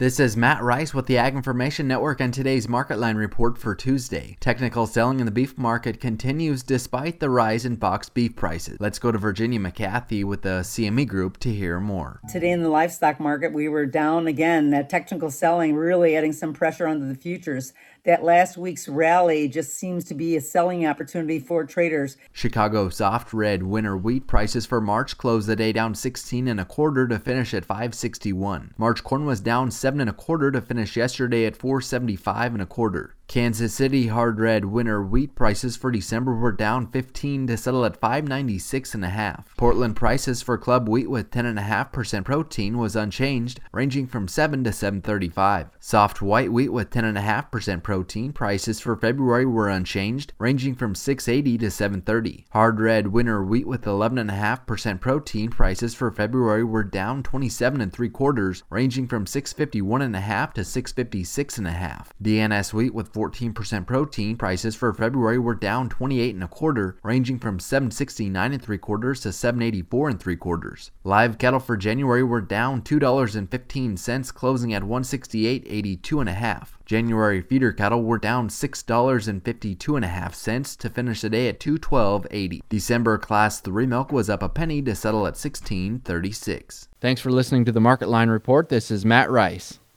This is Matt Rice with the Ag Information Network and today's Market Line report for Tuesday. Technical selling in the beef market continues despite the rise in boxed beef prices. Let's go to Virginia McCarthy with the CME Group to hear more. Today in the livestock market, we were down again. That technical selling really adding some pressure onto the futures. That last week's rally just seems to be a selling opportunity for traders. Chicago soft red winter wheat prices for March closed the day down 16 and a quarter to finish at 561. March corn was down 7 seven and a quarter to finish yesterday at 475 and a quarter. Kansas City hard red winter wheat prices for December were down 15 to settle at 596 and a half. Portland prices for club wheat with 10.5% protein was unchanged, ranging from 7 to 735. Soft white wheat with 10.5% protein prices for February were unchanged, ranging from 680 to 730. Hard red winter wheat with 11.5% protein prices for February were down 27 and 3 quarters, ranging from 651 and a half to 656 and a half. DNS wheat with 14% protein prices for February were down 28 and a quarter, ranging from 769 and 3 quarters to 784 and 3 quarters. Live cattle for January were down $2.15, closing at 168.82 and a half. January feeder cattle were down $6.52 and a half cents to finish the day at 212.80. December class 3 milk was up a penny to settle at 16.36. Thanks for listening to the Market Line report. This is Matt Rice.